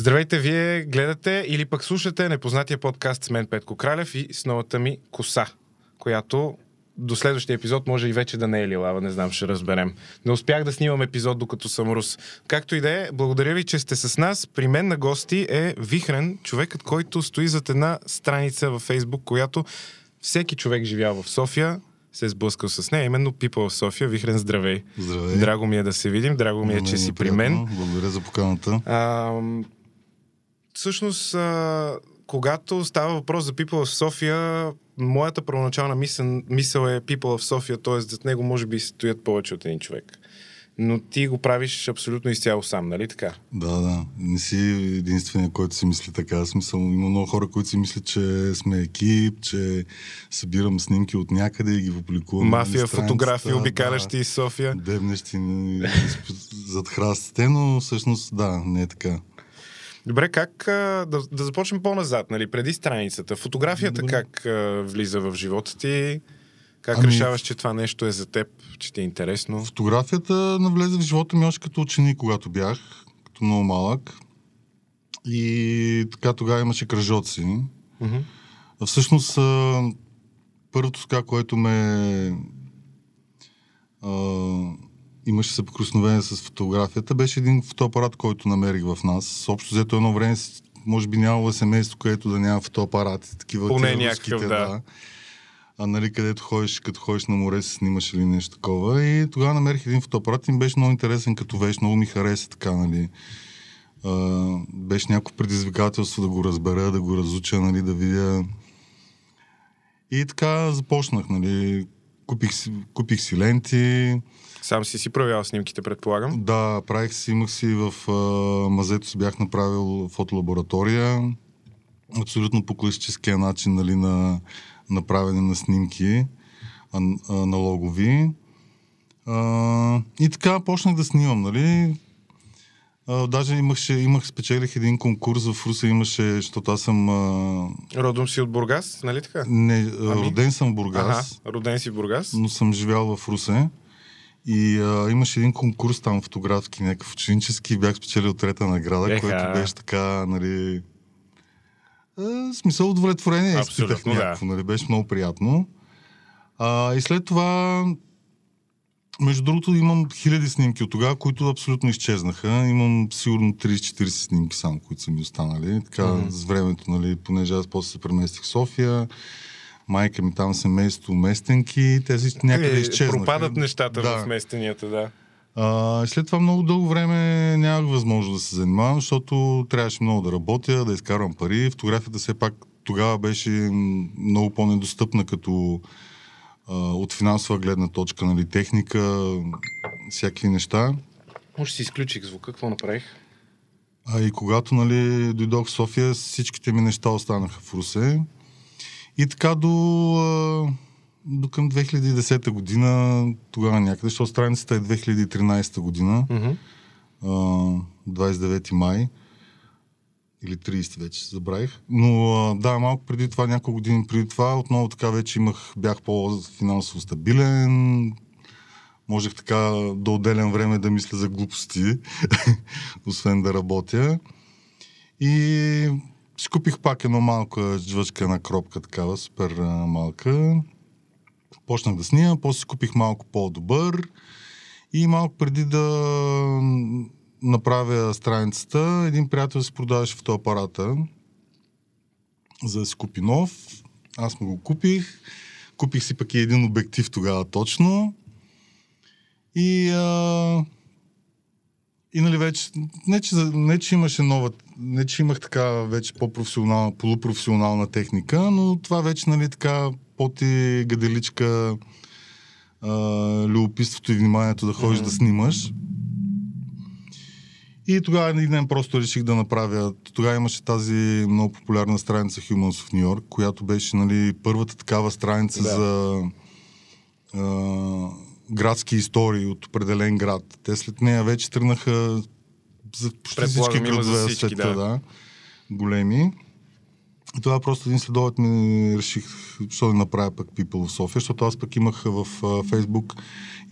Здравейте, вие гледате или пък слушате непознатия подкаст с мен Петко Кралев и с новата ми коса, която до следващия епизод може и вече да не е лилава, не знам, ще разберем. Не успях да снимам епизод, докато съм рус. Както и да е, благодаря ви, че сте с нас. При мен на гости е Вихрен, човекът, който стои зад една страница във Фейсбук, която всеки човек живял в София се е сблъскал с нея, именно People в София. Вихрен, здравей. Здравей. Драго ми е да се видим, драго ми е, че си при мен. Благодаря за поканата. А, всъщност, а, когато става въпрос за People в София, моята първоначална мисъл, мисъл е People в София, т.е. зад него може би стоят повече от един човек. Но ти го правиш абсолютно изцяло сам, нали така? Да, да. Не си единствения, който си мисли така. Смисъл, има много хора, които си мислят, че сме екип, че събирам снимки от някъде и ги публикувам. Мафия, фотографии, обикалящи да, из София. Дебнещи зад храстите, но всъщност да, не е така. Добре, как а, да, да започнем по-назад, нали, преди страницата. Фотографията Добре. как а, влиза в живота ти? Как ами, решаваш, че това нещо е за теб, че ти е интересно? Фотографията навлезе в живота ми още като ученик, когато бях, като много малък. И така тогава имаше кръжоци. Mm-hmm. Всъщност, първото така, което ме а, имаше съприкосновение с фотографията, беше един фотоапарат, който намерих в нас. Общо взето едно време, може би нямало семейство, където да няма фотоапарати. Такива Поне някакъв, да. да а, нали, където ходиш, като ходиш на море, се снимаш или нещо такова. И тогава намерих един фотоапарат и ми беше много интересен като вещ, много ми хареса така, нали. А, беше някакво предизвикателство да го разбера, да го разуча, нали, да видя. И така започнах, нали. Купих си, купих си ленти. Сам си си проявял снимките, предполагам? Да, правих си, имах си в а, мазето си бях направил фотолаборатория. Абсолютно по класическия начин, нали, на направене на снимки аналогови. А, и така почнах да снимам, нали? А, даже имаше, имах, спечелих един конкурс в Руса, имаше, защото аз съм... А... Родом си от Бургас, нали така? Не, ами? роден съм в Бургас. Ага, роден си в Бургас. Но съм живял в Русе. И а, имаше един конкурс там фотографски, някакъв ученически, бях спечелил трета награда, Еха. което беше така, нали, е, смисъл удовлетворение изпитах някакво, да. нали, беше много приятно. А, и след това, между другото, имам хиляди снимки от тогава, които абсолютно изчезнаха. Имам сигурно 30-40 снимки само, които са ми останали. Така, mm-hmm. с времето, нали, понеже аз после се преместих в София, майка ми там семейство, местенки, тези някъде е, изчезнаха. Пропадат нещата да. в местенията, да. А, след това много дълго време нямах възможност да се занимавам, защото трябваше много да работя, да изкарвам пари. Фотографията все пак тогава беше много по-недостъпна като а, от финансова гледна точка, нали, техника, всякакви неща. Може си изключих звука, какво направих? А и когато нали, дойдох в София, всичките ми неща останаха в Русе. И така до до към 2010 година, тогава някъде, защото страницата е 2013 година, mm-hmm. а, 29 май или 30 вече, забравих. Но да, малко преди това, няколко години преди това, отново така вече имах, бях по-финансово стабилен, можех така да отделям време да мисля за глупости, освен да работя. И си купих пак едно малка жвачка, една кропка такава, супер малка почнах да снимам, после купих малко по-добър и малко преди да направя страницата, един приятел си продаваше фотоапарата за да си купи нов. Аз му го купих. Купих си пък и един обектив тогава точно. И, а, и нали вече, не че, не че имаше нова, не че имах така вече по-професионална, полупрофесионална техника, но това вече нали така поти гаделичка а, любопитството и вниманието да ходиш mm-hmm. да снимаш. И тогава един ден просто реших да направя. Тогава имаше тази много популярна страница Humans of New York, която беше нали, първата такава страница да. за а, градски истории от определен град. Те след нея вече тръгнаха за почти всички градове света, да. да. Големи. И това просто един следовет ми реших, защо да направя пък People в София, защото аз пък имах в Фейсбук,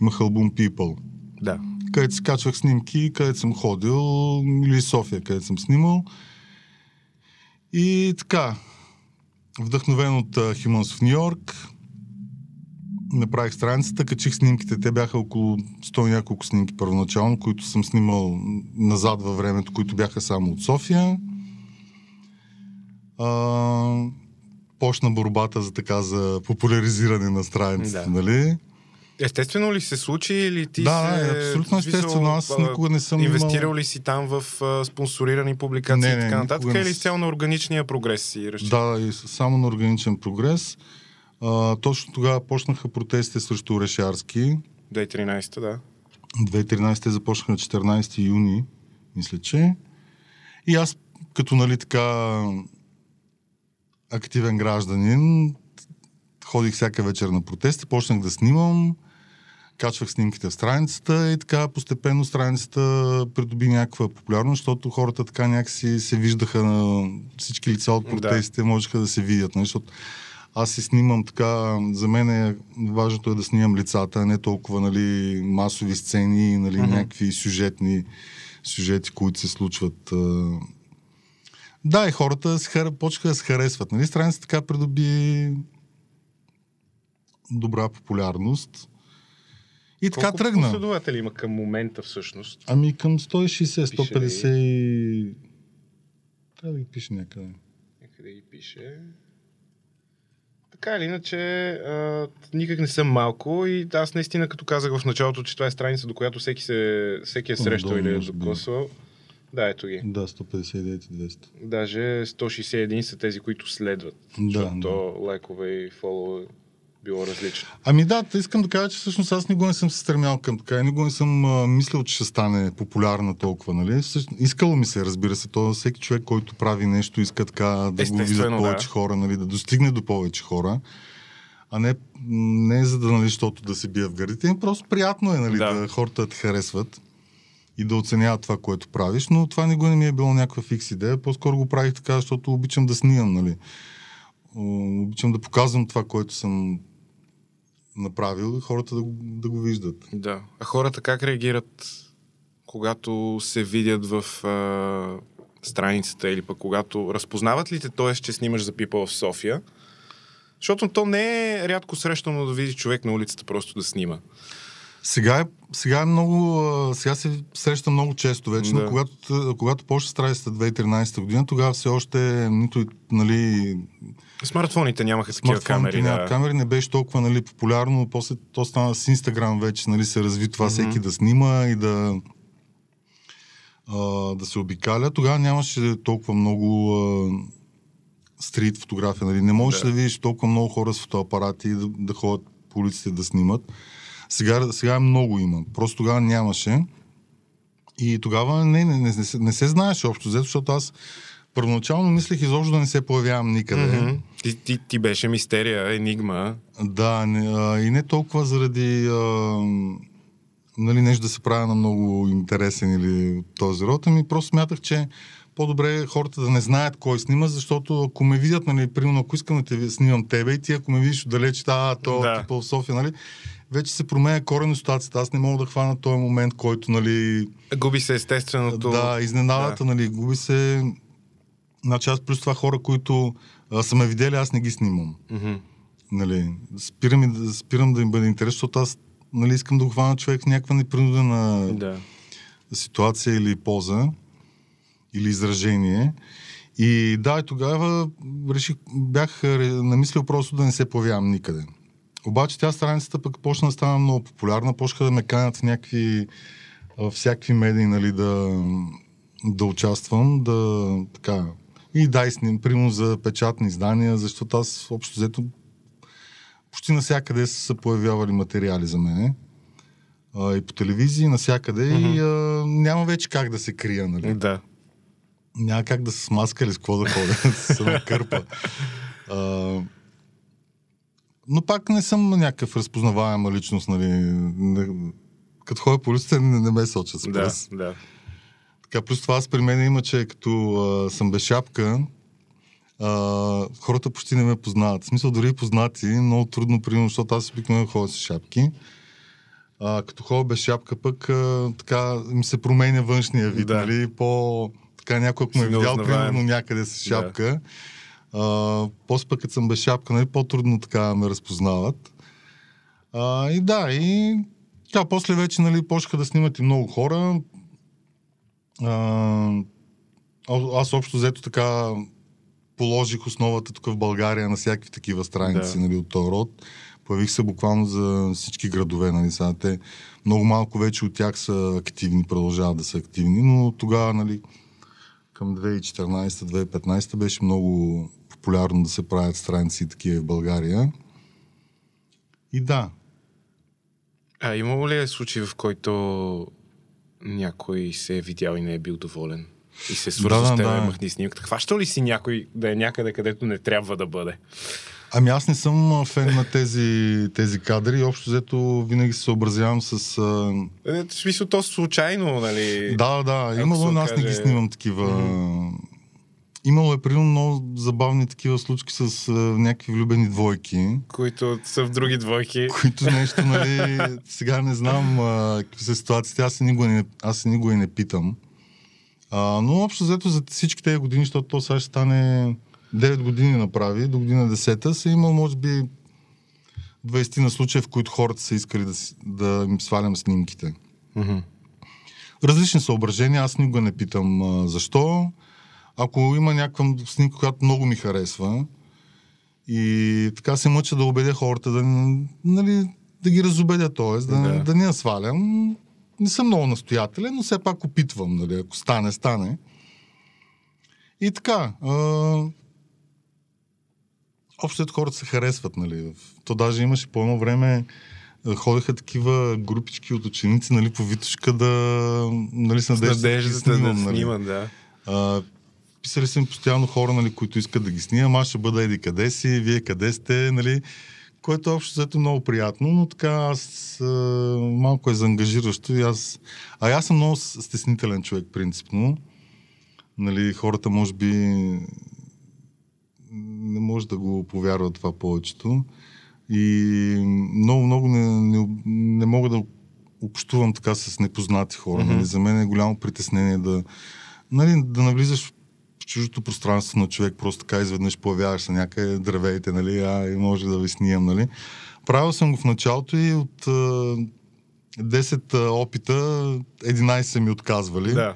имах албум People. Да. където си качвах снимки, където съм ходил, или София, където съм снимал. И така, вдъхновен от Humans в Нью Йорк, направих страницата, качих снимките. Те бяха около 100 и няколко снимки първоначално, които съм снимал назад във времето, които бяха само от София. А, почна борбата за така за популяризиране на страницата, да. нали? Естествено ли се случи или ти да, се... абсолютно естествено. Аз никога не съм Инвестирал ли си там в а, спонсорирани публикации не, не, и така нататък? Не... Или изцяло на органичния прогрес си разчита? Да, и само на органичен прогрес. А, точно тогава почнаха протестите срещу Орешарски. 2013, да. 2013 започнаха на 14 юни, мисля, че. И аз, като нали така активен гражданин, ходих всяка вечер на протести, почнах да снимам, качвах снимките в страницата и така постепенно страницата придоби някаква популярност, защото хората така някакси се виждаха на всички лица от протестите, да. можеха да се видят, нали, защото аз си снимам така, за мен е важното е да снимам лицата, не толкова нали, масови сцени, нали, mm-hmm. някакви сюжетни сюжети, които се случват. Да, и хората се, почнаха да се харесват. Нали? Страница така придоби добра популярност. И така Колко тръгна. последователи има към момента всъщност? Ами към 160, 150 и... Трябва да ги пише някъде. Някъде ги пише. Така или иначе, а, никак не съм малко и аз наистина, като казах в началото, че това е страница, до която всеки, се, всеки е срещал или е докосвал. Да, ето ги. Да, 159 200. Даже 161 са тези, които следват. Да, защото да. лайкове и фолове било различно. Ами да, искам да кажа, че всъщност аз никога не съм се стремял към така и никога не съм а, мислил, че ще стане популярна толкова, нали? Искало ми се, разбира се, то всеки човек, който прави нещо, иска така да го видят повече да. хора, нали? Да достигне до повече хора. А не, не за да, нали, защото да се бие в гърдите. Просто приятно е, нали, да. да хората те харесват и да оценяват това, което правиш, но това никога не ми е било някаква фикс идея. По-скоро го правих така, защото обичам да снимам, нали. Обичам да показвам това, което съм направил и хората да, да го виждат. Да. А хората как реагират, когато се видят в а, страницата или пък когато разпознават ли те, т.е. че снимаш за People в София? Защото то не е рядко срещано да види човек на улицата просто да снима. Сега е, сега е много, сега се среща много често вече, да. но когато, когато почна страницата 2013 година, тогава все още нито, нали... Смартфоните нямаха такива камери. Да. камери, не беше толкова нали, популярно, после то стана с Инстаграм вече, нали, се разви това mm-hmm. всеки да снима и да а, да се обикаля. Тогава нямаше толкова много а, стрит фотография, нали. Не можеш да. да видиш толкова много хора с фотоапарати да, да ходят по улиците да снимат. Сега, сега много има. Просто тогава нямаше. И тогава не, не, не, не, се, не се знаеше общо, защото аз първоначално мислех изобщо да не се появявам никъде. Mm-hmm. Ти, ти, ти беше мистерия, енигма. Да, не, а, и не толкова заради а, нали, нещо да се правя на много интересен или този род, ами просто смятах, че по-добре хората да не знаят кой снима, защото ако ме видят, нали, примерно, ако искам да те снимам тебе и ти, ако ме видиш отдалеч, а, то да. типа в София, нали, вече се променя корено ситуацията. Аз не мога да хвана този момент, който, нали... Губи се естественото... Да, изненадата, да. нали, губи се... Значи аз плюс това хора, които а, са ме видели, аз не ги снимам. Mm-hmm. Нали, спирам, спирам да им бъде интерес, защото аз нали, искам да го хвана човек в някаква непринудена да. ситуация или поза, или изражение. И да, и тогава реших, бях намислил просто да не се появявам никъде. Обаче тя страницата пък почна да стана много популярна, почнаха да ме канят в някакви всякакви медии, нали, да, да участвам, да така. И дай сним, примерно за печатни издания, защото аз общо взето почти навсякъде са се появявали материали за мене. А, и по телевизии, навсякъде. Mm-hmm. И а, няма вече как да се крия, нали? Да. Няма как да се смаска или с какво да ходя, да се накърпа. А, но пак не съм някакъв разпознаваема личност, нали. Не, като ходя по улицата, не, не ме сочат с пръст. Да, да. Така, плюс това аз при мен има, че като а, съм без шапка, а, хората почти не ме познават. В смисъл, дори познати, много трудно, примерно, защото аз обикновено ходя с шапки. А, като ходя без шапка, пък а, така ми се променя външния вид, Да. нали? По, така някой, ако ме е видял, примерно някъде с шапка, а, после пък като съм без шапка, нали, по-трудно така ме разпознават. А, и да, и така, после вече, нали, почнаха да снимат и много хора. А, а- аз общо взето така положих основата тук в България на всякакви такива страници Да. нали, от този род. Появих се буквално за всички градове. Нали, сега те, много малко вече от тях са активни, продължават да са активни, но тогава нали, към 2014-2015 беше много популярно да се правят страници такива в България. И да, А имало ли е случай, в който някой се е видял и не е бил доволен? И се е свързал Да, с теб, да. махни снимката. Хващал ли си някой да е някъде, където не трябва да бъде? Ами аз не съм фен на тези, тези кадри. Общо взето винаги се съобразявам с... А... Е, В смисъл, то случайно, нали? Да, да, имало, се но аз не ги снимам такива... Имало е примерно много забавни такива случки с а, някакви влюбени двойки, Които са в други двойки. които нещо, нали, сега не знам а, какви са ситуациите, аз и никога не, аз и никога и не питам. А, но общо взето за всички тези години, защото то сега ще стане 9 години направи, до година 10-та, са имал може би 20 на случая, в които хората са искали да, да им свалям снимките. Различни съображения, аз никога не питам а, защо. Ако има някаква снимка, която много ми харесва и така се мъча да убедя хората да, нали, да ги разобедя, т.е. Да, Да. да. да не я свалям. Не съм много настоятелен, но все пак опитвам, нали, ако стане, стане. И така, а, общо хората се харесват, нали. То даже имаше по едно време ходеха такива групички от ученици, нали, по Витушка да, нали, с С надежда, да надеждата да снимам, нали. снимат, да. А, писали са ми постоянно хора, нали, които искат да ги снимам. Аз ще бъда еди къде си, вие къде сте, нали, което общо взето е много приятно, но така аз а, малко е заангажиращо и аз... А аз съм много стеснителен човек, принципно. Нали, хората може би не може да го повярват това повечето. И много, много не, не, не мога да общувам така с непознати хора. Мгм. Нали. За мен е голямо притеснение да, нали, да навлизаш в чуждото пространство на човек, просто така изведнъж появяваш се някъде, здравейте, нали, а и може да ви снимам, нали. Правил съм го в началото и от а, 10 а, опита 11 са ми отказвали. Да.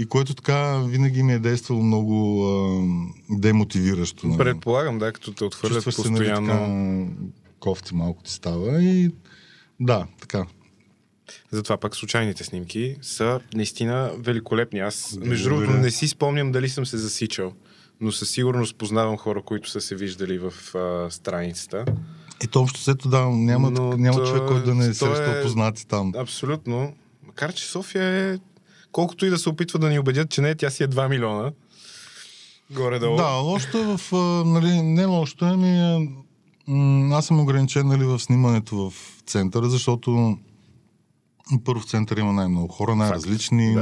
И което така винаги ми е действало много а, демотивиращо. нали. Предполагам, да, като те отхвърлят Чувстваш се, нали, постоянно. така, кофти малко ти става и да, така. Затова пък случайните снимки са наистина великолепни. Аз, между другото, не си спомням дали съм се засичал, но със сигурност познавам хора, които са се виждали в а, страницата. Ето общо взето да, няма, Но няма то- човек, който да не е то е- познати там. Абсолютно. Макар, че София е... Колкото и да се опитва да ни убедят, че не, тя си е 2 милиона. Горе-долу. Да, лошото е в... Нали, не лошото е, ми... м, Аз съм ограничен нали, в снимането в центъра, защото първо в центъра има най-много хора, най-различни, да.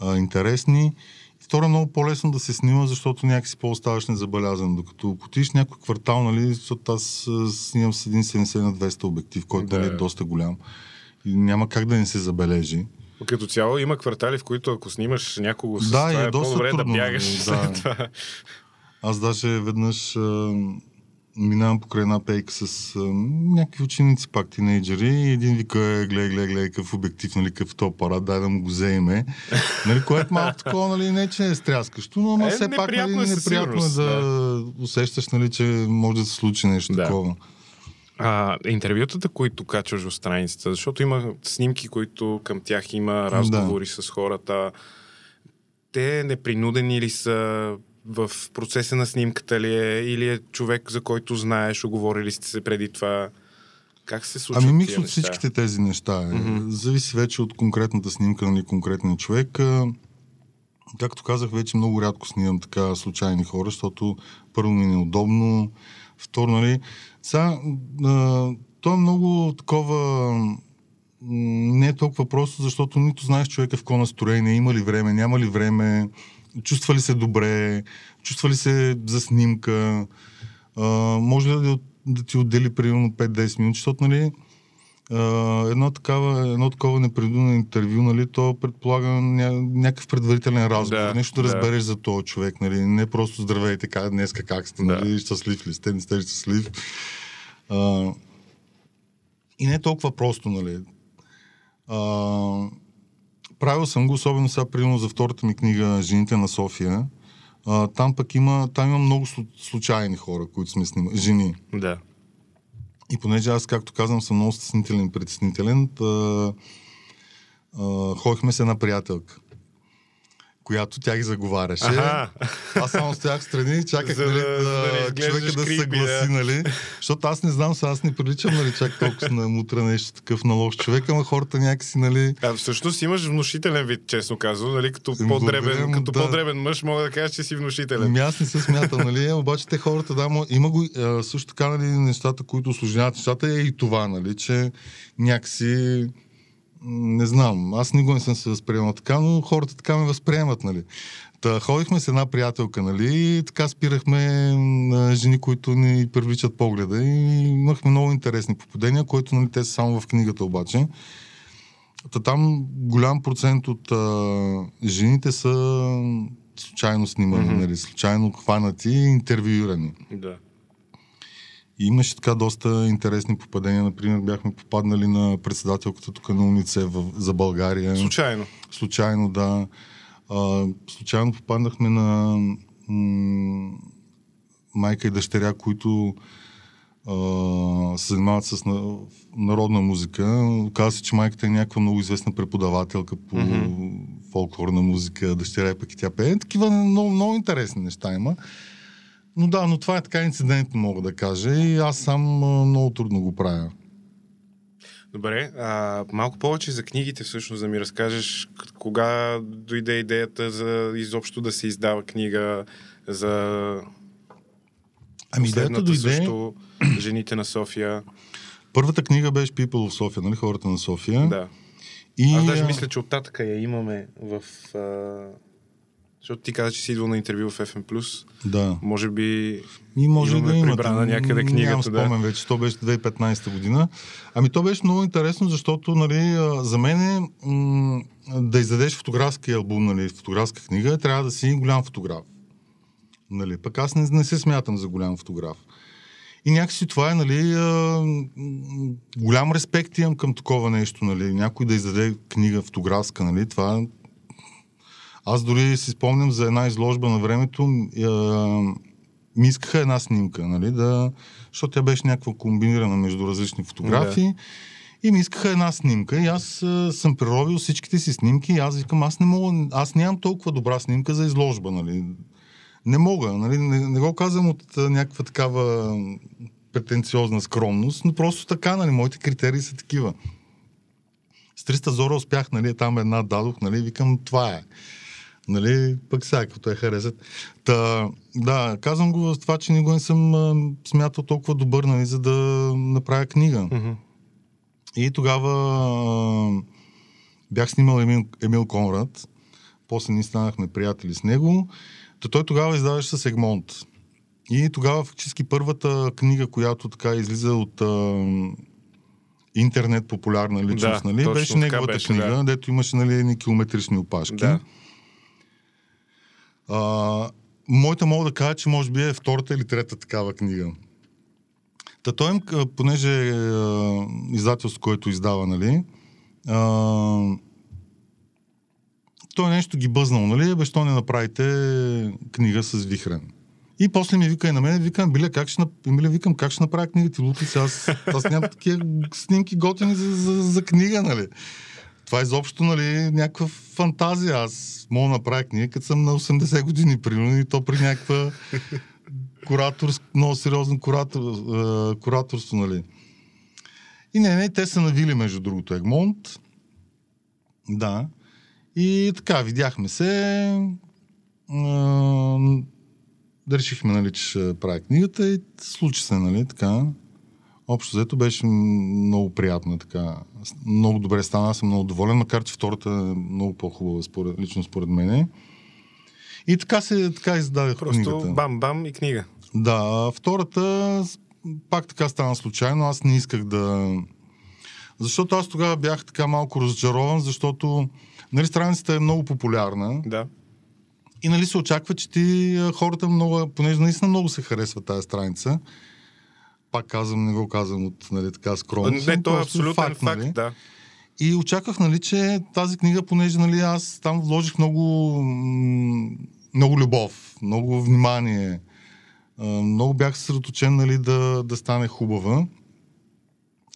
най-интересни. Второ, е много по-лесно да се снима, защото някакси по-оставаш незабелязан. Докато в някой квартал, нали, защото аз снимам с един 70 на 200 обектив, който Да. нали, е доста голям. И няма как да не се забележи. Като цяло има квартали, в които ако снимаш някого с Да, това, е е доста по-добре трудно, да бягаш нали, след да. това. Аз даже веднъж а, минавам покрай една пейка с а, някакви ученици, пак тинейджери, и един вика, е, гледай, гледай, гледай, какъв обектив, нали, какъв то апарат, дай да му го вземе. нали, което малко такова, нали, не че е стряскащо, но, но Е, все пак нали, неприятно е неприятно е да, усещаш, нали, че може да се случи нещо Да. такова. А, интервютата, които качваш в страницата, защото има снимки, които към тях има разговори с хората, те непринудени ли са в процеса на снимката ли е, или е човек, за който знаеш, оговорили сте се преди това? Как се случва? Ами микс от всичките тези неща. Мгм. Зависи вече от конкретната снимка, нали, конкретния човек. Както казах, вече много рядко снимам така случайни хора, защото първо ми е неудобно, второ, нали, сега, то е много такова, не е толкова просто, защото нито знаеш човека в какво настроение, има ли време, няма ли време, чувства ли се добре, чувства ли се за снимка, може ли да, да ти отдели примерно 5-10 минути, защото, нали, едно, такава, едно такова непредудено интервю, нали, то предполага ня, някакъв предварителен разговор, Да, нещо да, да. разбереш за този човек, нали, не просто здравейте, как, днеска как сте, Да. нали, щастлив ли сте, не сте ли щастлив. Uh, и не е толкова просто, нали. Uh, правил съм го, особено сега, примерно за втората ми книга Жените на София. А, там пък има, там има много слу- случайни хора, които сме снимали. Жени. Да. И понеже аз, както казвам, съм много стеснителен и притеснителен, ходихме с една приятелка, която тя ги заговаряше. Аха. Аз само стоях страни и чаках За нали, да- да, човека да се съгласи, да. нали? Защото аз не знам, сега аз не приличам нали, чак толкова на мутра нещо такъв на лош човек, ама хората някакси, нали, А всъщност имаш внушителен вид, честно казвам, нали? Като Ами, по-дребен, като да. по-дребен мъж мога да кажа, че си внушителен. Ами аз не се смятам, нали? Обаче те хората, да, мо- има го а, също така, нали, нещата, които осложняват нещата е и това, нали, че някакси не знам, аз никога не съм се възприемал така, но хората така ме възприемат, нали. Та, ходихме с една приятелка, нали, и така спирахме на жени, които ни привличат погледа и имахме много интересни попадения, които, нали, те са само в книгата обаче. Та там голям процент от а, жените са случайно снимани, Мгм. нали, случайно хванати и интервюирани. Да. И имаше така доста интересни попадения. Например, бяхме попаднали на председателката тук на УНИЦЕФ в- за България. Случайно. Случайно, да. А, случайно попаднахме на м- майка и дъщеря, които се занимават с на, народна музика. Оказва се, че майката е някаква много известна преподавателка по Мгм. фолклорна музика, дъщеря е пък и тя пее. Такива много, много интересни неща има. Но да, но това е така инцидентно, мога да кажа. И аз сам много трудно го правя. Добре, а, малко повече за книгите всъщност да ми разкажеш кога дойде идеята за изобщо да се издава книга за Ами идеята дойде... също Жените на София. Първата книга беше People of София, нали? Хората на София. Да. И, Аз даже мисля, че оттатъка я имаме в... А... Защото ти каза, че си идвал на интервю в FM+. Да. Може би И може да има. прибрана някъде Нямам книгата. Да. спомен вече. То беше 2015 година. Ами то беше много интересно, защото нали, за мен е, м- да издадеш фотографски албум, нали, фотографска книга, трябва да си голям фотограф. Нали, пък аз не, не се смятам за голям фотограф. И някакси това е, нали, а, голям респект имам към такова нещо, нали, някой да издаде книга фотографска, нали, това аз дори си спомням за една изложба на времето, а, ми искаха една снимка, нали, да, защото тя беше някаква комбинирана между различни фотографии. И ми искаха една снимка и аз а, съм преробил всичките си снимки и аз викам, аз не мога, аз нямам толкова добра снимка за изложба, нали. Не мога, нали, не, не го казвам от а, някаква такава претенциозна скромност, но просто така, нали, моите критерии са такива. С 300 зора успях, нали, там една дадох, нали, викам, това е. Нали, пък сега, като я харесат. Та, да, казвам го в това, че никога не съм а, смятал толкова добър, нали, за да направя книга. Мгм. И тогава а, бях снимал Емил, Емил Конрад. После ни станахме приятели с него. Та той тогава издаваше с Егмонт. И тогава фактически първата книга, която така излиза от а, интернет популярна личност, Да, нали, беше неговата беше, книга, да. дето имаше нали, километрични опашки. Да. А, моята мога да кажа, че може би е втората или трета такава книга. Та той, понеже е издателство, което издава, нали, а, той нещо ги бъзнал, нали, бе, не направите книга с Вихрен. И после ми вика и на мен, викам, Биля, как ще, Емилия, викам, как ще направя книга ти лутици? Аз, аз нямам такива снимки готини за, за, за книга, нали. Това изобщо, нали, някаква фантазия. Аз мога направя книга, като съм на 80 години, примерно, и то при някаква куратор, много сериозно куратор, е, кураторство, нали. И не, не, те са навили, между другото, Егмонт. Да. И така, видяхме се. А, да решихме, нали, че ще правя книгата и случи се, нали, така. Общо взето беше много приятно, така. Много добре стана, аз съм много доволен, макар че втората е много по-хубава, според, лично според мене. И така се, така издадах Просто книгата. бам-бам и книга. Да, втората пак така стана случайно. Аз не исках да... Защото аз тогава бях така малко разочарован, защото нали, страницата е много популярна. Да. И нали се очаква, че ти хората много, понеже наистина много се харесва тази страница. Пак казвам, не го казвам от нали, така скромно. Не, то е абсолютен факт, факт нали? да. И очаквах, нали, че тази книга, понеже нали, аз там вложих много, много любов, много внимание, много бях съсредоточен нали, да, да стане хубава,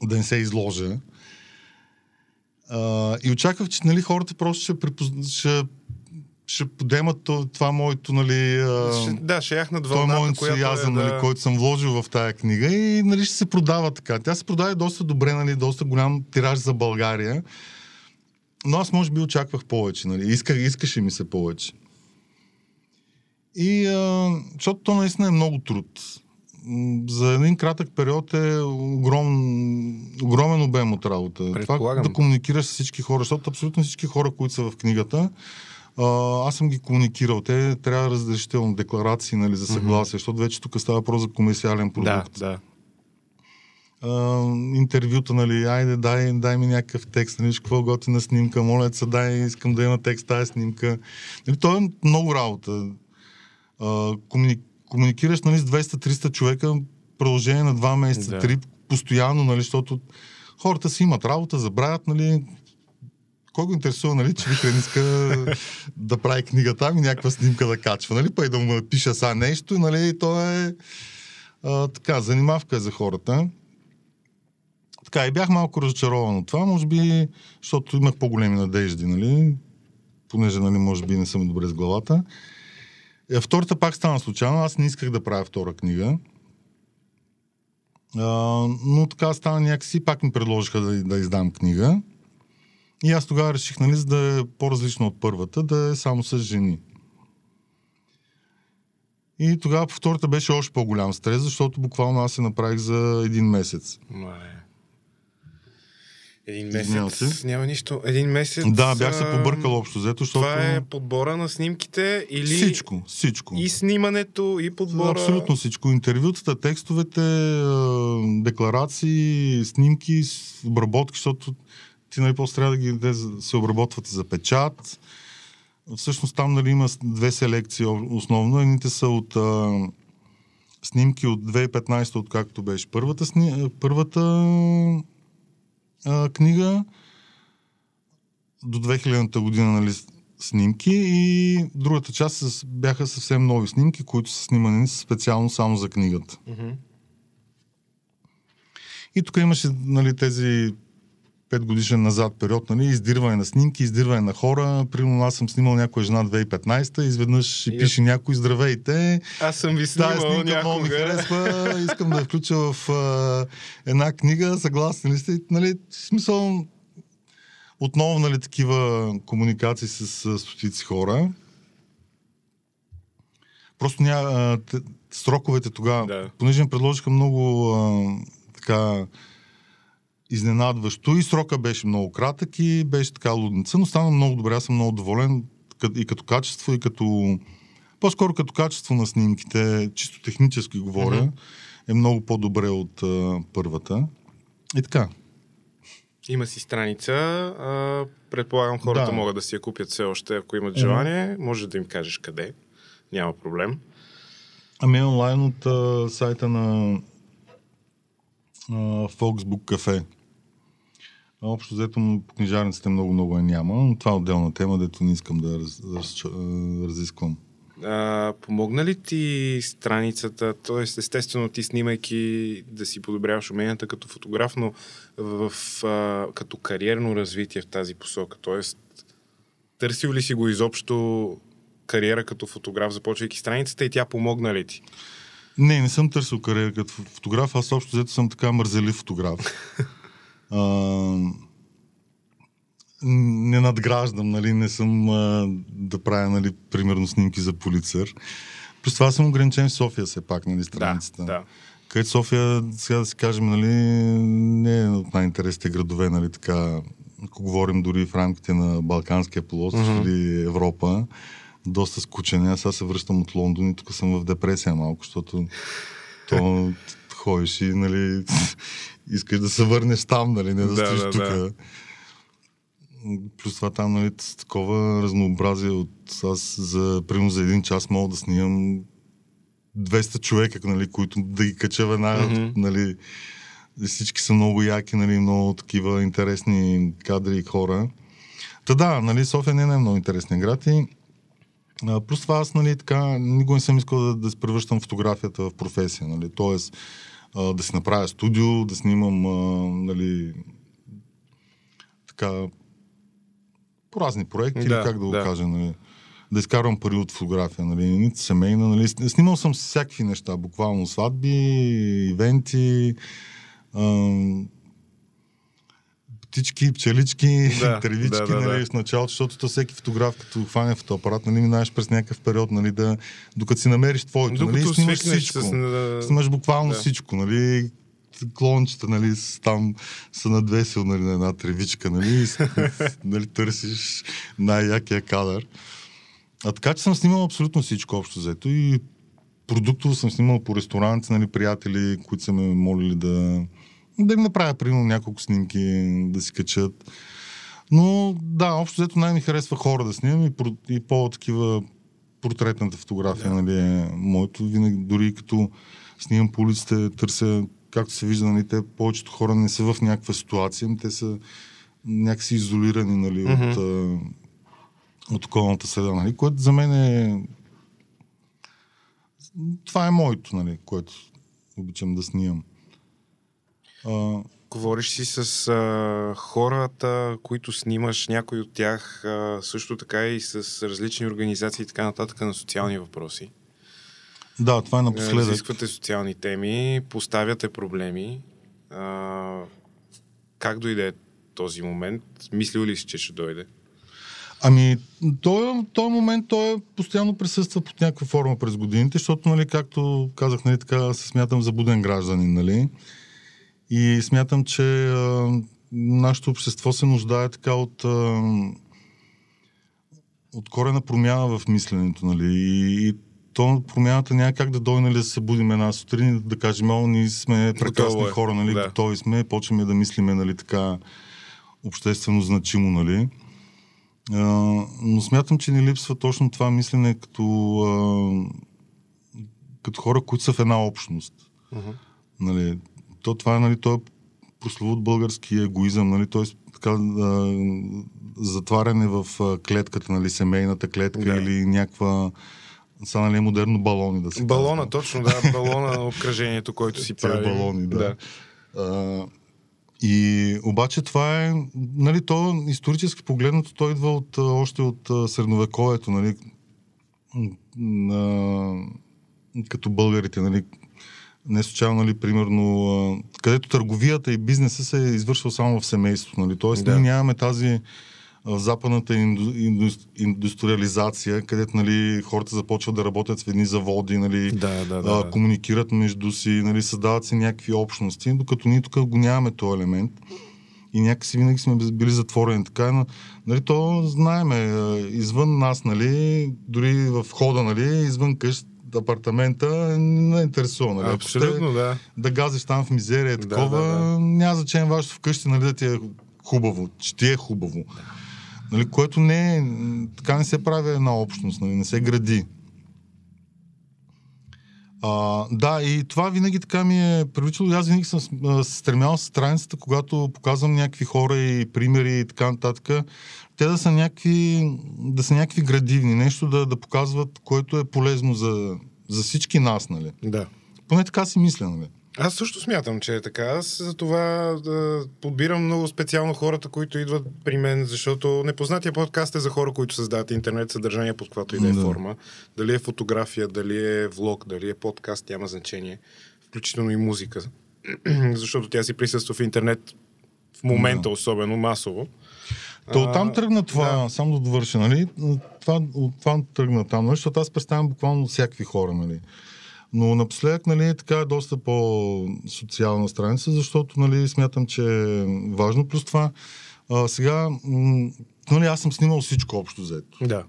да не се изложа. и очаквах, че нали, хората просто ще, припоз... ще ще подемат това моето, нали... Ще, да, ще яхнат вълната, това моят ентусиазъм, е, да... нали, който съм вложил в тая книга и нали, ще се продава така. Тя се продава доста добре, нали, доста голям тираж за България. Но аз може би очаквах повече, нали. Исках, искаше ми се повече. И а, защото то наистина е много труд. За един кратък период е огром, огромен обем от работа. Това да комуникираш с всички хора, защото абсолютно всички хора, които са в книгата, аз съм ги комуникирал. Те трябва разрешително декларации нали, за съгласие, mm-hmm. защото вече тук става въпрос за комерциален продукт. Да, да. Uh, интервюта, нали, айде, дай, дай ми някакъв текст, нали, какво готина снимка, моля се, дай, искам да има текст тази снимка. Нали, то е много работа. Uh, комуни, комуникираш нали, с 200-300 човека продължение на 2 месеца, да. 3, постоянно, нали, защото хората си имат работа, забравят, нали, кой го интересува, нали, че Вихрен иска да прави книга там и някаква снимка да качва, нали, па и да му пише са нещо, нали, то е а, така, занимавка за хората. Така, и бях малко разочарован от това, може би, защото имах по-големи надежди, нали, понеже, нали, може би не съм добре с главата. Е, втората пак стана случайно, аз не исках да правя втора книга. А, но така стана някакси, пак ми предложиха да, да издам книга. И аз тогава реших, нали, за да е по-различно от първата, да е само с жени. И тогава по втората беше още по-голям стрес, защото буквално аз се направих за един месец. Май. Един месец. Няма нищо. Един месец. Да, бях се побъркал общо взето, защото. Това е подбора на снимките или. Всичко, всичко. И снимането, и подбора. Абсолютно всичко. Интервютата, текстовете, декларации, снимки, обработки, защото ти нали, после трябва да ги да се обработват за печат. Всъщност там нали, има две селекции основно. Едните са от а, снимки от 2015, откакто беше първата, сни... първата а, книга до 2000-та година нали, снимки и другата част бяха съвсем нови снимки, които са снимани специално само за книгата. Mm-hmm. И тук имаше нали, тези 5 годишен назад период, нали, издирване на снимки, издирване на хора. Примерно аз съм снимал някоя жена 2015 изведнъж ще пише някой здравейте. Аз съм ви снимал Тая снимка някога. много ми харесва, искам да я включа в а, една книга, съгласни ли сте? Нали, в смисъл, отново нали, такива комуникации с, с стотици хора. Просто ня, сроковете тогава, да. понеже предложиха много а, така изненадващо и срока беше много кратък и беше така лудница, но стана много добре. Аз съм много доволен и като качество, и като... По-скоро като качество на снимките, чисто технически говоря, mm-hmm. е много по-добре от а, първата. И така. Има си страница. А, предполагам, хората да. могат да си я купят все още, ако имат желание. Mm-hmm. Може да им кажеш къде. Няма проблем. Ами онлайн от а, сайта на а, Foxbook Cafe. Общо взето по книжарниците много-много е няма, но това е отделна тема, дето не искам да раз, раз, разисквам. А, помогна ли ти страницата, т.е. естествено ти снимайки да си подобряваш уменията като фотограф, но в, а, като кариерно развитие в тази посока, т.е. търсил ли си го изобщо кариера като фотограф, започвайки страницата и тя помогна ли ти? Не, не съм търсил кариера като фотограф, аз общо взето съм така мързелив фотограф. а, не надграждам, нали, не съм а, да правя, нали, примерно снимки за полицър. Плюс това съм ограничен в София все пак, нали, страницата. Да, да. Където София, сега да си кажем, нали, не е от най-интересните градове, нали, така, ако говорим дори в рамките на Балканския полуостров mm-hmm. или Европа, доста скучен. Аз сега се връщам от Лондон и тук съм в депресия малко, защото то, ходиш и, нали, искаш да се върнеш там, нали, не да, Да, стоиш да, тук. да. Плюс това там, нали, такова разнообразие от аз за, примерно за един час мога да снимам 200 човека, нали, които да ги кача веднага, Мгм. нали, всички са много яки, нали, много такива интересни кадри и хора. Та да, нали, София не е най-много интересен град и а, плюс това аз, нали, така, никога не съм искал да, да се превръщам фотографията в професия, нали, т.е. да си направя студио, да снимам, а, нали, така, по разни проекти, Да, или как да го да. кажа, нали, да изкарвам пари от фотография, нали, нито семейна, нали, снимал съм всякакви неща, буквално сватби, ивенти, ам, птички, пчелички, Да, тревички, да, да, нали, да. в началото, защото то всеки фотограф, като хване фотоапарат, нали, минаваш през някакъв период, нали, да, докато си намериш твоето, нали, снимаш всичко. с... Снимаш буквално Да. всичко, нали, клончета, нали, там са надвесил нали, на една тревичка, нали, нали, търсиш най-якия кадър. А така, че съм снимал абсолютно всичко общо взето и продуктово съм снимал по ресторанти, нали, приятели, които са ме молили да, да им направя, примерно, няколко снимки, да си качат. Но да, общо взето най-ми харесва хора да снимам и, и по-такива портретната фотография, Да. нали, е моето. Винаги, дори като снимам по улиците, търся, както се вижда, нали, те повечето хора не са в някаква ситуация, ами те са някакси изолирани, нали, Мгм. от, от околната среда, нали, което за мен е това е моето, нали, което обичам да снимам. А, Говориш си с а, хората, които снимаш, някой от тях а, също така и с различни организации и така нататък на социални въпроси. да, това е Е, напоследък. Разисквате социални теми, поставяте проблеми. А, как дойде този момент? Мислил ли си, че ще дойде? Ами, този, този момент той е постоянно присъства под някаква форма през годините, защото, нали, както казах, нали, така се смятам за буден гражданин, нали? И смятам, че а, нашето общество се нуждае така от, а, от корена промяна в мисленето, нали? И, и то промяната няма как да дойде, нали, да се събудим една сутрин и да кажем, о, ние сме прекрасни Готово е, хора, нали, да. готови сме, почваме да мислиме, нали, така обществено значимо, нали? А, но смятам, че ни липсва точно това мислене като, а, като хора, които са в една общност. Мгм. Нали, то това е, нали, то е прословут български егоизъм, нали, т.е. така а, затваряне в клетката, нали, семейната клетка Да. или някаква са, нали, модерно балони да се Балона, казва. точно, да. Балона на обкръжението, който си Тия прави. балони, да. А, и обаче това е, нали, то исторически погледнато, той идва от, още от средновековието, нали, на, като българите, нали, не случайно, нали, примерно, където търговията и бизнеса се е извършвал само в семейството, нали, т.е. Да. ние нямаме тази а, западната инду, инду, индустриализация, където, нали, хората започват да работят в едни заводи, нали, Да, да, да. а, комуникират между си, нали, създават се някакви общности, докато ние тук го нямаме този елемент и някакси винаги сме били затворени така, но нали, то знаеме, извън нас, нали, дори в хода, нали, извън къщ, апартамента, не интересува, нали. Абсолютно, да. да газиш там в мизерия, Да, такова, да, да. няма значение вашето вкъщи, нали, да ти е хубаво, че ти е хубаво. Нали, което не е, така не се прави една общност, нали, не се гради. А, да, и това винаги така ми е привличало. Аз винаги съм стремял с страницата, когато показвам някакви хора и примери и така нататък, те да са някакви, да са някакви градивни, нещо да, да показват, което е полезно за, за всички нас, нали. Да. Поне така си мисля, нали. Аз също смятам, че е така. Аз за това да подбирам много специално хората, които идват при мен, защото непознатия подкаст е за хора, които създават интернет съдържание под каквато и да е форма. Дали е фотография, дали е влог, дали е подкаст, няма значение. Включително и музика. защото тя си присъства в интернет в момента, Да. особено масово. То А, оттам тръгна това, да. само да довърша, нали? Това, от това тръгна там, нали? Защото аз представям буквално всякакви хора, нали? Но напоследък, нали, така е доста по-социална страница, защото, нали, смятам, че е важно. Плюс това, а, сега, м- нали, аз съм снимал всичко общо взето. Да.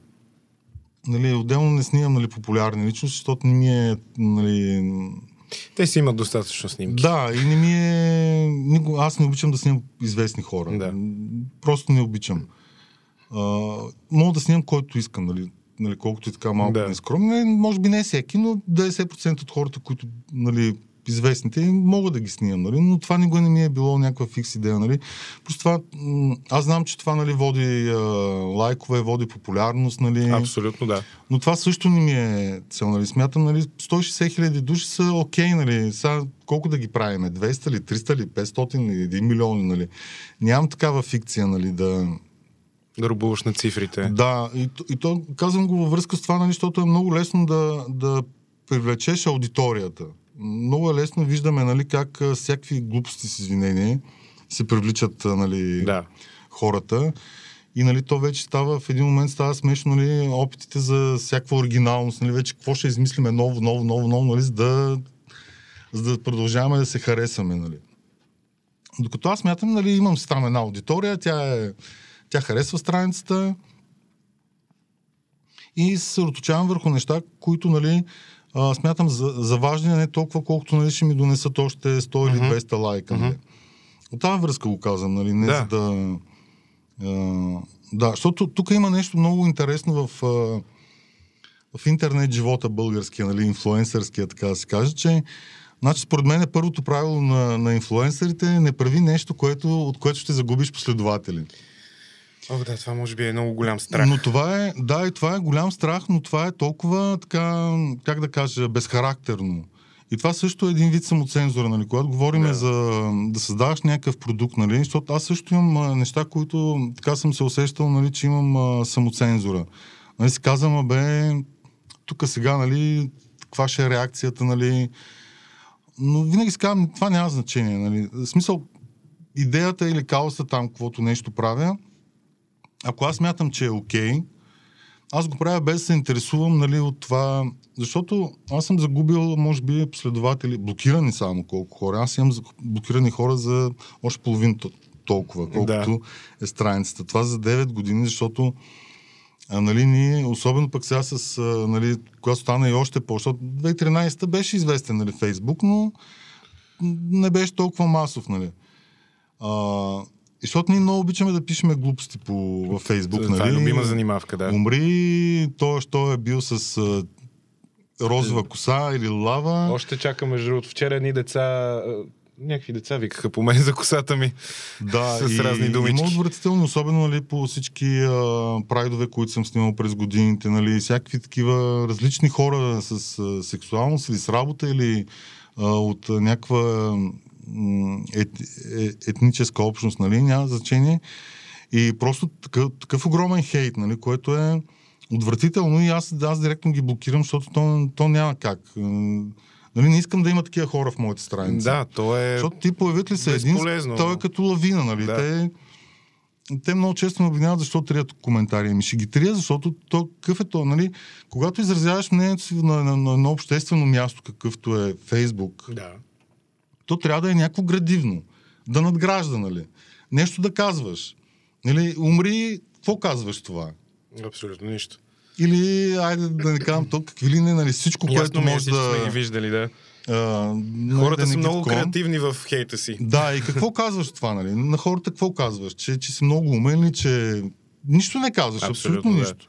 Нали, отделно не снимам, нали, популярни личности, защото не ми е, нали, Те си имат достатъчно снимки. Да, и не ми е... Аз не обичам да снимам известни хора. Да. Просто не обичам. А, мога да снимам който искам, нали? Нали колкото и така малко Да. нескромно. Нали, Може би не всеки, но 90% от хората, които нали, известните, мога да ги снимам, нали? но това никога не ми е било някаква фикс идея. Нали? Просто това, аз знам, че това нали, води а, лайкове, води популярност, нали? Абсолютно, да. Но това също не ми е цел. Нали? Смятам, нали, 160 хиляди души са окей. Нали? Сега, колко да ги правиме? 200 ли, 300 ли, 500 ли, 1 милион ли? Нали? Нямам такава фикция, нали, да... Да рубуваш на цифрите. Да, и, и то казвам го във връзка с това, нали, защото е много лесно да, да привлечеш аудиторията. Много е лесно, виждаме нали, как всякакви глупости с извинение се привличат нали, Да. хората. И нали, то вече става, в един момент става смешно нали, опитите за всякаква оригиналност. Нали, вече какво ще измислиме ново, ново, ново, ново, нали, за, да, за да продължаваме да се харесаме. Нали. Докато аз мятам, нали, имам си там една аудитория, тя, е, тя харесва страницата и се съсредоточавам върху неща, които нали, а, смятам за, за важни, не толкова колкото нали, ще ми донесат още 100 или Мгм. 200 лайка. Нали. От тази връзка го казвам, нали, не Да. за да... А, да, защото тук има нещо много интересно в, а, в интернет живота българския, нали, инфлуенсърския, така да се каже, че Значи, според мен е първото правило на, на инфлуенсърите не прави нещо, което, от което ще загубиш последователи. О, да, това може би е много голям страх. Но това е, да, и това е голям страх, но това е толкова така, как да кажа, безхарактерно. И това също е един вид самоцензура, нали? Когато говорим Да. за да създаваш някакъв продукт, нали? Защото аз също имам а, неща, които така съм се усещал, нали, че имам а, самоцензура. Нали, си казвам, а бе, тук сега, нали, каква ще е реакцията, нали? Но винаги си казвам, това няма значение, нали? В смисъл, идеята или каоса там, каквото нещо правя, ако аз мятам, че е окей, okay, аз го правя без да се интересувам нали, от това, защото аз съм загубил, може би, последователи, блокирани само колко хора. Аз имам блокирани хора за още половин то- толкова, колкото е страницата. Това за 9 години, защото а, нали, ние, особено пък сега с, а, нали, когато стана и още по, защото 2013 беше известен, нали, Фейсбук, но не беше толкова масов, нали. А, и защото ние много обичаме да пишеме глупости по, във Фейсбук, Това нали. е любима занимавка, да. Умри, той, що е бил с а, розова коса или лава. Още чакам, между другото. Вчера едни деца, някакви деца викаха по мен за косата ми. Да, с и, разни думички. Има отвратително, особено нали, по всички а, прайдове, които съм снимал през годините, нали, всякакви такива различни хора с а, сексуалност или с работа или а, от някаква ет, е, етническа общност, нали, няма значение. И просто такъв, такъв огромен хейт, нали, което е отвратително и аз, аз директно ги блокирам, защото то, то няма как. Нали, не искам да има такива хора в моите страници. Да, то е... Защото ти появят ли се един, той е като лавина, нали? Да. Те, те много често ме обвиняват защо трият коментари. Ами ще ги трия, защото то, какъв е то, нали? Когато изразяваш мнението си на, на, на едно обществено място, какъвто е Фейсбук, Да. То трябва да е някакво градивно. Да надгражда, нали? Нещо да казваш. Нали, умри, какво казваш това? Абсолютно нищо. Или, айде да не казвам то, какви ли не, нали, всичко, което Ясно е, може всички сме ги да... виждали, да. нали, Хората да не са много таковам. креативни в хейта си. Да, и какво казваш това, нали? На хората какво казваш? Че, че си много умен ли, че... Нищо не казваш, абсолютно, Абсолютно, да. нищо.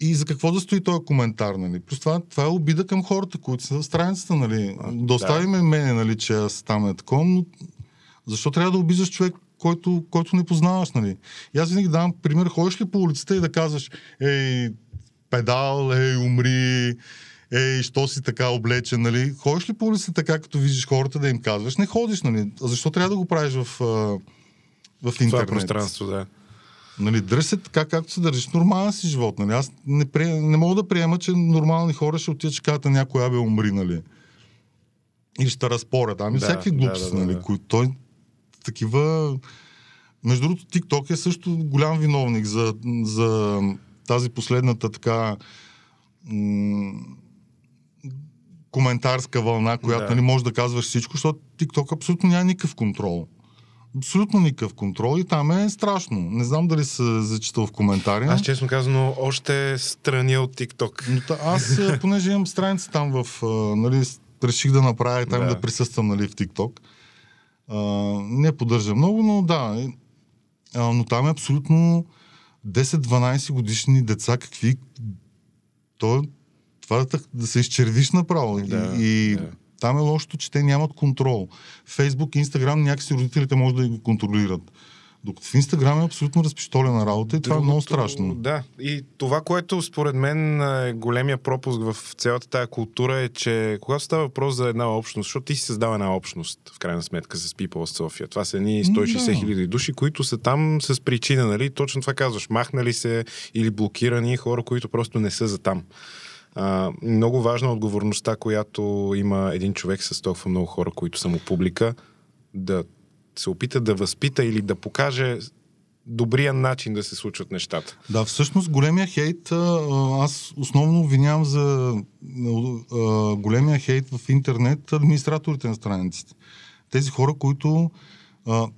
И за какво да стои този коментар, нали? Плюс това, това е обида към хората, които са в страницата, нали? А, да оставим мене, нали, че аз там е такова, но защо трябва да обиждаш човек, който, който не познаваш, нали? И аз винаги давам пример, ходиш ли по улицата и да казваш, ей, педал, ей, умри, ей, що си така облечен, нали? Ходиш ли по улицата така, като виждаш хората да им казваш? Не ходиш, нали? А защо трябва да го правиш в, в Това интернет? пространство, да. Нали, дръж се така, както се държиш нормален си живот. Нали? Аз не, при... не мога да приема, че нормални хора ще отидат, ще кажат на някой абе умри, нали? И ще разпорят. Ами Да, всякакви глупости, да, да, нали? да. Които той такива... Между другото, TikTok е също голям виновник за, за тази последната така м- коментарска вълна, която Да. нали, може да казваш всичко, защото TikTok абсолютно няма никакъв контрол. Абсолютно никакъв контрол и там е страшно. Не знам дали се зачитал в коментари. Аз честно казано, още страни от TikTok. Но та, аз, понеже имам страница там в, нали, реших да направя там Да. да. присъствам нали, в TikTok. А, не поддържа много, но да. е, А, но там е абсолютно 10-12 годишни деца, какви... То, това да, да се изчервиш направо. Да, и, и да. Там е лошото, че те нямат контрол. Фейсбук и Инстаграм някакси родителите може да го контролират. Докато в Инстаграм е абсолютно разпиштолена работа и това е много Другото- страшно. Да, и това, което според мен е големия пропуск в цялата тая култура е, че когато става въпрос за една общност, защото ти си създава една общност, в крайна сметка, с People of София. Това са едни 160 Да. хиляди души, които са там с причина, нали? Точно това казваш. Махнали се или блокирани хора, които просто не са за там. А, много важна е отговорността, която има един човек с толкова много хора, които са му публика, да се опита да възпита или да покаже добрия начин да се случват нещата. Да, всъщност големия хейт, аз основно обвинявам за големия хейт в интернет администраторите на страниците. Тези хора, които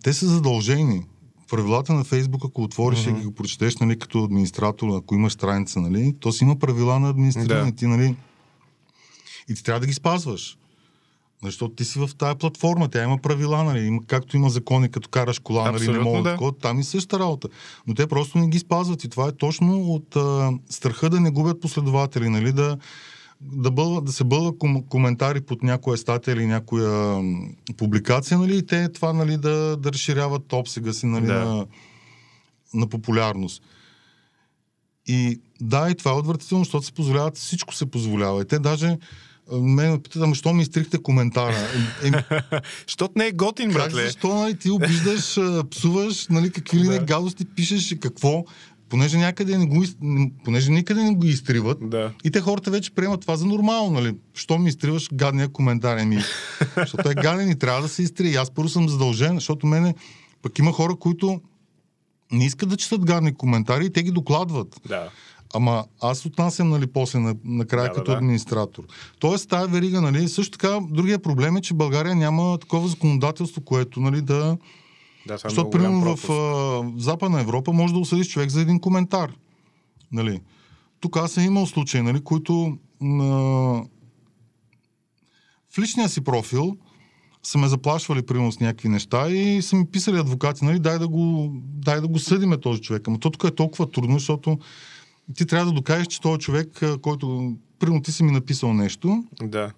те са задължени. Правилата на Фейсбук, ако отвориш mm-hmm. и го прочетеш, нали, като администратор, ако имаш страница, нали, то си има правила на администриране. Да. Ти, нали, и ти трябва да ги спазваш. Защото ти си в тая платформа, тя има правила, нали? Има, както има закони, като караш кола, нали? Не Абсолютно, мога да. да. там и същата работа. Но те просто не ги спазват и това е точно от а, страха да не губят последователи, нали? Да, да, бълва, да се бълва ком, коментари под някоя статия или някоя публикация, нали? И те това, нали, да, да разширяват обсега си, нали? Да. На, на популярност. И да, и това е отвратително, защото се позволяват, всичко се позволява. И те даже мен ме питат, ама що ми изтрихте коментара? Е, не е готин, братле. защо нали, ти обиждаш, псуваш, нали, какви ли не гадости пишеш и какво? Понеже някъде не го, понеже никъде не го изтриват, Да. и те хората вече приемат това за нормално, нали? Що ми изтриваш гадния коментар? Еми, защото е гаден и трябва да се изтрие. И аз първо съм задължен, защото мене пък има хора, които не искат да четат гадни коментари и те ги докладват. Да. Ама аз отнасям, нали, после на, накрая да, като да. администратор. Тоест, тая верига, нали, също така, другия проблем е, че България няма такова законодателство, което, нали, да... Да, е Защото, примерно, в, в Западна Европа може да осъдиш човек за един коментар. Нали. Тук аз съм имал случаи, нали, които а, в личния си профил са ме заплашвали, примерно, с някакви неща и са ми писали адвокати, нали, дай да го, дай да го съдиме този човек. Ама то тук е толкова трудно, защото ти трябва да докажеш, че този човек, който, примерно, ти си ми написал нещо, Да.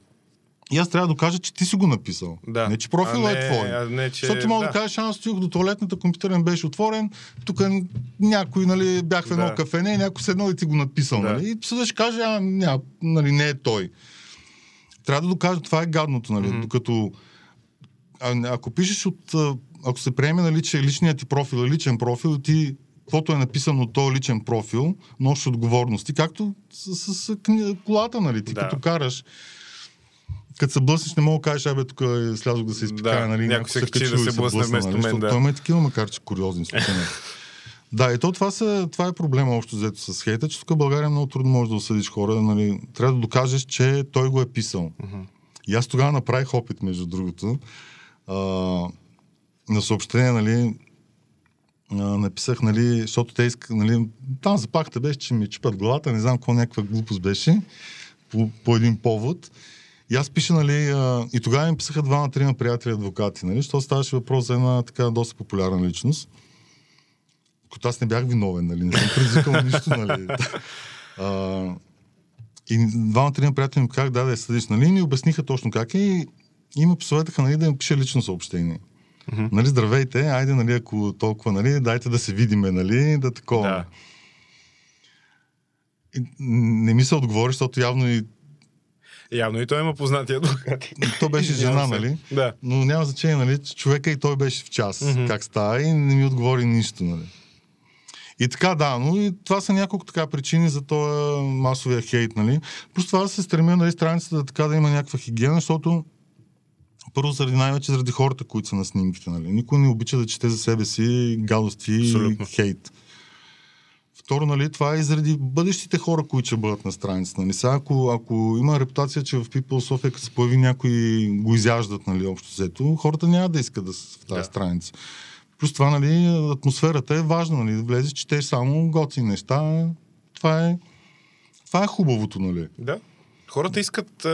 И аз трябва да докажа, че ти си го написал. Да. Не, че профила А е не- твой. а не, че- Защото ти мога да, да. кажеш, аз стоих до туалетната, компютър не беше отворен, тук някой, нали, бях в едно Да. кафене някой седнал и ти го написал, Да. нали? И съдът ще каже, а, ня, нали, не е той. Трябва да докажа, това е гадното, нали? Мгм. Докато а, ако пишеш от, ако се приеме, нали, че личният ти профил е личен профил, ти каквото е написано този личен профил, носиш отговорности, както с, с, с колата, нали? Ти Да. като караш, като се блъснеш, не мога да кажеш, абе, тук е слязох да се изпикая, Да, нали? някой се качи да се блъсне вместо мен, защото да. Той има и такива, макар че куриозни случаи. Да, и то това, са, това е проблема общо взето с хейта, че тук в България много трудно можеш да осъдиш хора. Нали, трябва да докажеш, че той го е писал. Мгм. И аз тогава направих опит, между другото. А, на съобщение, нали, а, написах, нали, защото те искат, нали, там запахта беше, че ми чупат главата, не знам какво някаква глупост беше, по, по един повод. И аз пиша, нали, а, и тогава ми писаха двама-трима приятели адвокати, нали, защото ставаше въпрос за една така доста популярна личност. Като аз не бях виновен, нали, не съм предизвикал нищо, нали. А, и двама-трима приятели ми казах, да, да я съдиш, нали, и ми обясниха точно как е и, и ме посъветаха, нали, да им пиша лично съобщение. Мгм. Нали, здравейте, айде, нали, ако толкова, нали, дайте да се видиме, нали, да такова. Да. И, не ми се отговори, защото явно и Явно и той има познати адвокати. то беше жена, нали? Да. Но няма значение, нали, човека и той беше в час, mm-hmm. как става и не ми отговори нищо, нали. И така, да, но и това са няколко така причини за този масовия хейт, нали. Плюс това да се стремя, нали, страницата да така да има някаква хигиена, защото първо заради най-вече заради хората, които са на снимките, нали. Никой не обича да чете за себе си гадости и хейт. Второ, нали, това е и заради бъдещите хора, които ще бъдат на страницата. Нали. Сега, ако, ако има репутация, че в People София, като се появи някой, го изяждат, нали, общо взето, хората няма да искат да са в тази Да. страница. Плюс това, нали, атмосферата е важна, нали, да влезеш, четеш само готини неща. Това е, това е хубавото, нали. Да. Хората искат,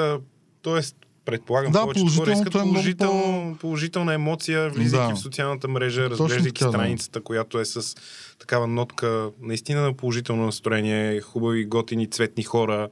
т.е. предполагам, Да, повечето хора искат е много положително, положителна емоция, влизайки Да. в социалната мрежа, разглеждайки така, да. страницата, която е с такава нотка наистина на положително настроение, хубави, готини, цветни хора.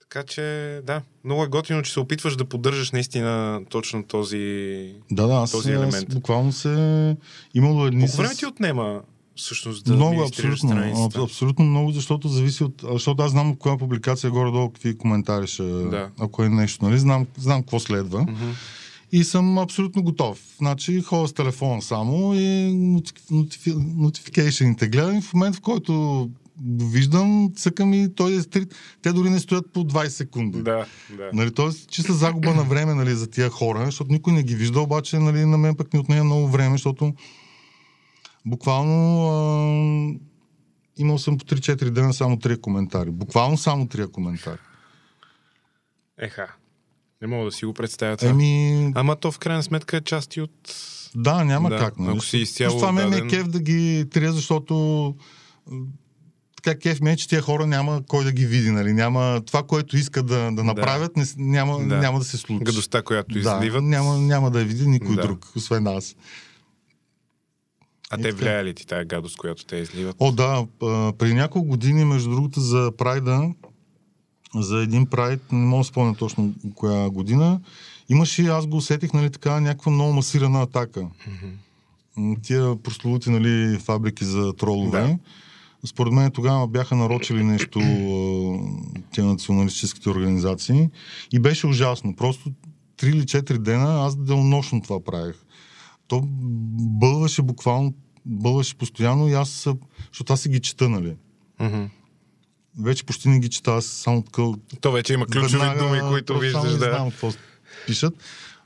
Така че, да, много е готино, че се опитваш да поддържаш наистина точно този... Да, да, аз, Този аз елемент. буквално се... Имало едни Колко време с... ти отнема всъщност да много, абсолютно. страницата? аб- Абсолютно много, защото зависи от... Защото аз знам коя публикация горе-долу какви коментари ще... Да. Ако е нещо, нали? Знам, знам какво следва. Мгм. И съм абсолютно готов. Значи ходя с телефона само и нотифи- нотифи- нотификейшените гледам и в момент, в който виждам, цъкам и той е стрит. Те дори не стоят по 20 секунди. Да, да. Нали, тоест, чиста загуба на време нали, за тия хора, защото никой не ги вижда, обаче нали, на мен пък ми отнема много време, защото буквално а, имал съм по 3-4 дена само 3 коментари. Буквално само 3 коментари. Еха. Не мога да си го представя това. Еми, Ама то в крайна сметка е части от... да, няма Да, как. Нали? ако си изцяло Плюс това мен ме е кеф да ги трия, защото така кеф ме е, че тия хора няма кой да ги види. Нали? Няма това, което искат да, да направят, не, с- няма, Да. няма да се случи. Гадостта, която да, изливат. няма, няма да я види никой Да. друг, освен аз. А И те така. влияе ли ти тази гадост, която те изливат? О, да, а, преди няколко години, между другото, за Прайда, за един Прайд, не мога да спомня точно коя година, имаше, аз го усетих, нали, така, някаква много масирана атака. М, Тия прословути, нали, фабрики за тролове. Да. Според мен тогава бяха нарочили нещо тия националистическите организации и беше ужасно. Просто три или четири дена аз денонощно това правих. То бълваше буквално, бълваше постоянно и аз, защото аз си ги чета, нали. Мгм. Вече почти не ги чета, аз само така... То вече има ключови веднага думи, които виждаш да... знам какво пишат.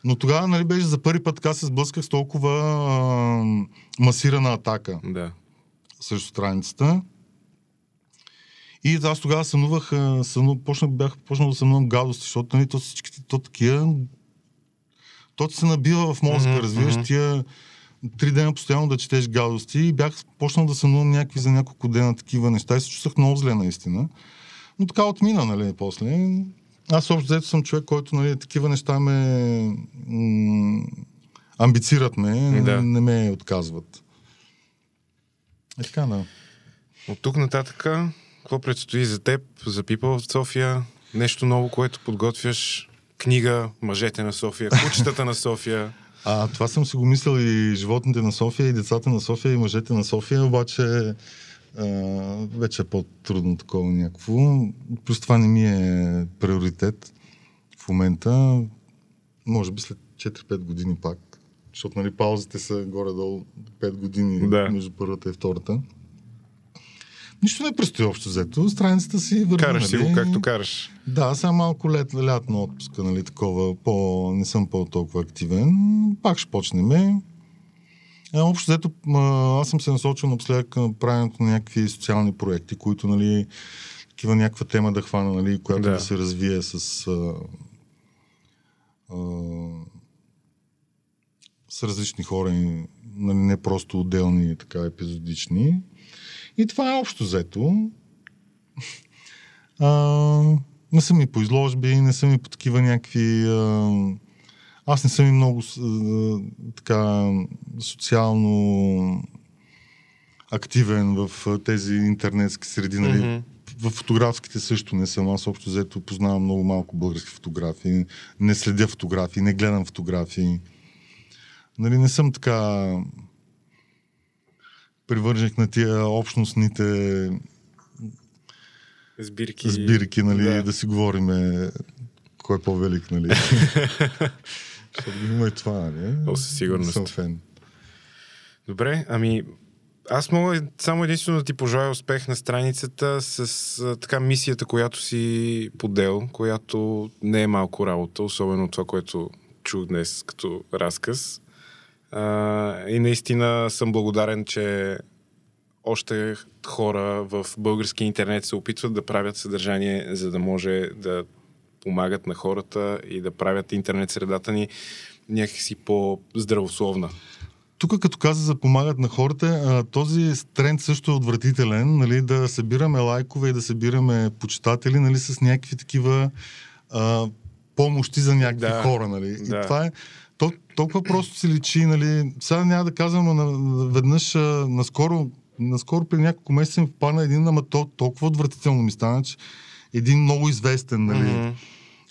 Но тогава, нали, беше за първи път така се сблъсках с толкова а, масирана атака Да. срещу страницата. И аз тогава сънувах, съну, почнах, бях почнал да сънувам гадости, защото нали, то всичките, то такива, то ти се набива в мозъка, Мгм, разбираш, тия три дена постоянно да четеш гадости и бях почнал да сънувам някакви за няколко дена такива неща и се чувствах много зле наистина. Но така отмина, нали, после. Аз общо взето съм човек, който, нали, такива неща ме м- амбицират ме, Да. не, не ме отказват. Е така, да. От тук нататък, какво предстои за теб, за People в София? Нещо ново, което подготвяш? Книга, мъжете на София, кучетата на София. А, това съм си го мислил и животните на София, и децата на София, и мъжете на София, обаче а, вече е по-трудно такова някакво. Плюс това не ми е приоритет в момента. Може би след 4-5 години пак. Защото нали, паузите са горе-долу 5 години Да. между първата и втората. Нищо не предстои общо взето. Страницата си върви. Караш си нали? го както караш. Да, сега малко лет, лятна отпуска, нали, такова, по, не съм по-толкова активен. Пак ще почнем. Е, общо взето, аз съм се насочил напоследък към правенето на някакви социални проекти, които, нали, такива някаква тема да хвана, нали, която Да. да, се развие с а, а, с различни хора, нали, не просто отделни, така, епизодични. И това е общо взето. А, не съм и по изложби, не съм и по такива някакви... А, аз не съм и много а, така социално активен в тези интернетски среди. Нали? Мгм. В фотографските също не съм. Аз общо взето познавам много малко български фотографии. Не следя фотографии, не гледам фотографии. Нали, не съм така привърженик на тия общностните Сбирки. сбирки, нали, Да. да. си говориме кой е по-велик, нали. Защото има и това, нали. О, със сигурност. Съм фен. Добре, ами аз мога само единствено да ти пожелая успех на страницата с така мисията, която си подел, която не е малко работа, особено това, което чух днес като разказ. А, и наистина съм благодарен, че още хора в български интернет се опитват да правят съдържание, за да може да помагат на хората и да правят интернет средата ни някакси по-здравословна. Тук като каза за помагат на хората, този тренд също е отвратителен, нали, да събираме лайкове и да събираме почитатели, нали, с някакви такива а, помощи за някакви Да. хора, нали? Да. И това е, то, толкова просто се личи, нали? Сега няма да казвам, но на, веднъж наскоро, наскоро при няколко месеца ми попадна един, ама то толкова отвратително ми стана, че един много известен, нали? Мгм.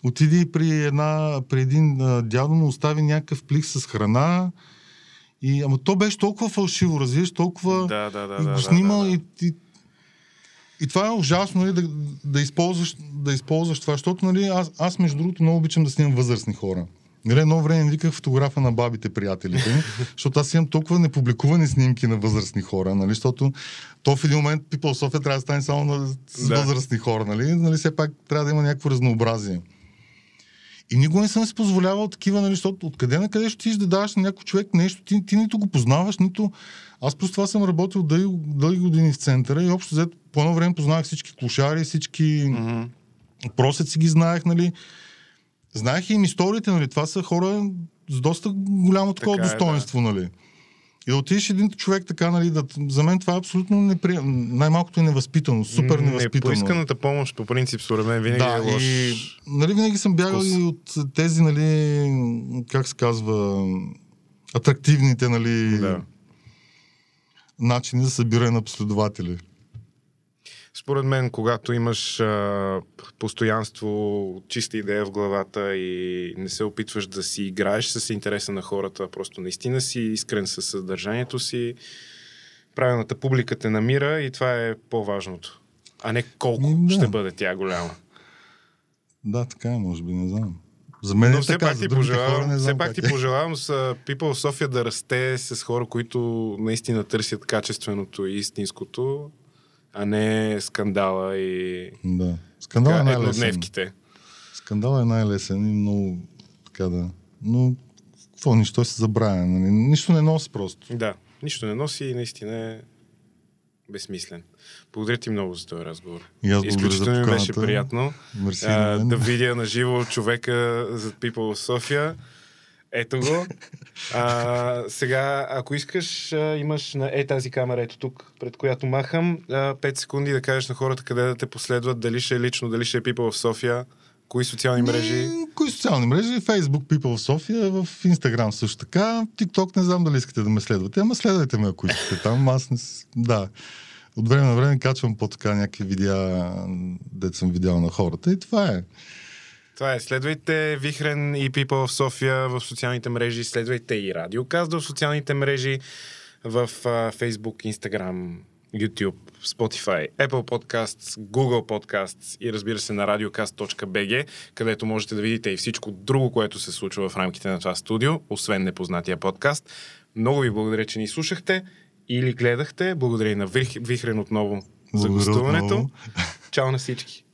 Отиди при, една, при един дядо му остави някакъв плик с храна. И, ама то беше толкова фалшиво, разбираш, толкова... Да, да, да. и да, го да, снимал да, да. и, и, и това е ужасно нали, да, да, използваш, да използваш това, защото нали, аз, аз между другото много обичам да снимам възрастни хора. Нали, едно време виках фотографа на бабите, приятелите ми, защото аз имам толкова непубликувани снимки на възрастни хора, нали, защото то в един момент People София трябва да стане само на, с Да. възрастни хора, нали, нали, все пак трябва да има някакво разнообразие. И никога не съм си позволявал такива, нали, защото откъде на къде ще ти да даваш на някой човек нещо, ти, ти нито го познаваш, нито... Аз просто това съм работил дълги, дълги години в центъра и общо взето по едно време познавах всички клошари, всички Мгм. просеци ги знаех, нали. Знаех и им историите, нали. Това са хора с доста голямо такова Така е, достоинство, нали. И да отидеш един човек така, нали, да, за мен това е абсолютно неприемно. Най-малкото е невъзпитано, супер невъзпитано. Непоисканата помощ, по принцип, според мен, винаги Да, е лош. и нали, винаги съм бягал и от тези, нали, как се казва, атрактивните, нали, Да. начини за събиране на последователи. Според мен, когато имаш а, постоянство, чиста идея в главата и не се опитваш да си играеш с интереса на хората, просто наистина си искрен със съдържанието си, правилната публика те намира и това е по-важното. А не колко да. ще бъде тя голяма. Да, така е, може би, не знам. За мен Но е все така, пак ти хора пожелавам, не все пак ти е. пожелавам с People София да расте с хора, които наистина търсят качественото и истинското, а не скандала и Да. Скандал е така, еднодневките. Скандал е най-лесен и много така да. Но какво нищо се забравя. Нали? Нищо не носи просто. Да, нищо не носи и наистина е безсмислен. Благодаря ти много за този разговор. И аз Изключително ми беше приятно Мерси а, да видя на живо човека зад People София. Ето го. А, сега, ако искаш, имаш на е тази камера, ето тук, пред която махам, а, 5 секунди да кажеш на хората къде да те последват, дали ще е лично, дали ще е People of София, кои социални мрежи. М, Кои социални мрежи? Facebook People в София, в Instagram също така. TikTok не знам дали искате да ме следвате, ама следвайте ме, ако искате там. Аз не... Да. От време на време качвам по-така някакви видеа, дет съм видял на хората и това е. Това е. Следвайте Вихрен и People в София в социалните мрежи. Следвайте и Радиоказда в социалните мрежи в а, Facebook, Instagram, YouTube, Spotify, Apple Podcasts, Google Podcasts и разбира се на radiocast.bg, където можете да видите и всичко друго, което се случва в рамките на това студио, освен непознатия подкаст. Много ви благодаря, че ни слушахте или гледахте. Благодаря и на Вих- Вихрен отново за Благодаря гостуването. отново. Чао на всички!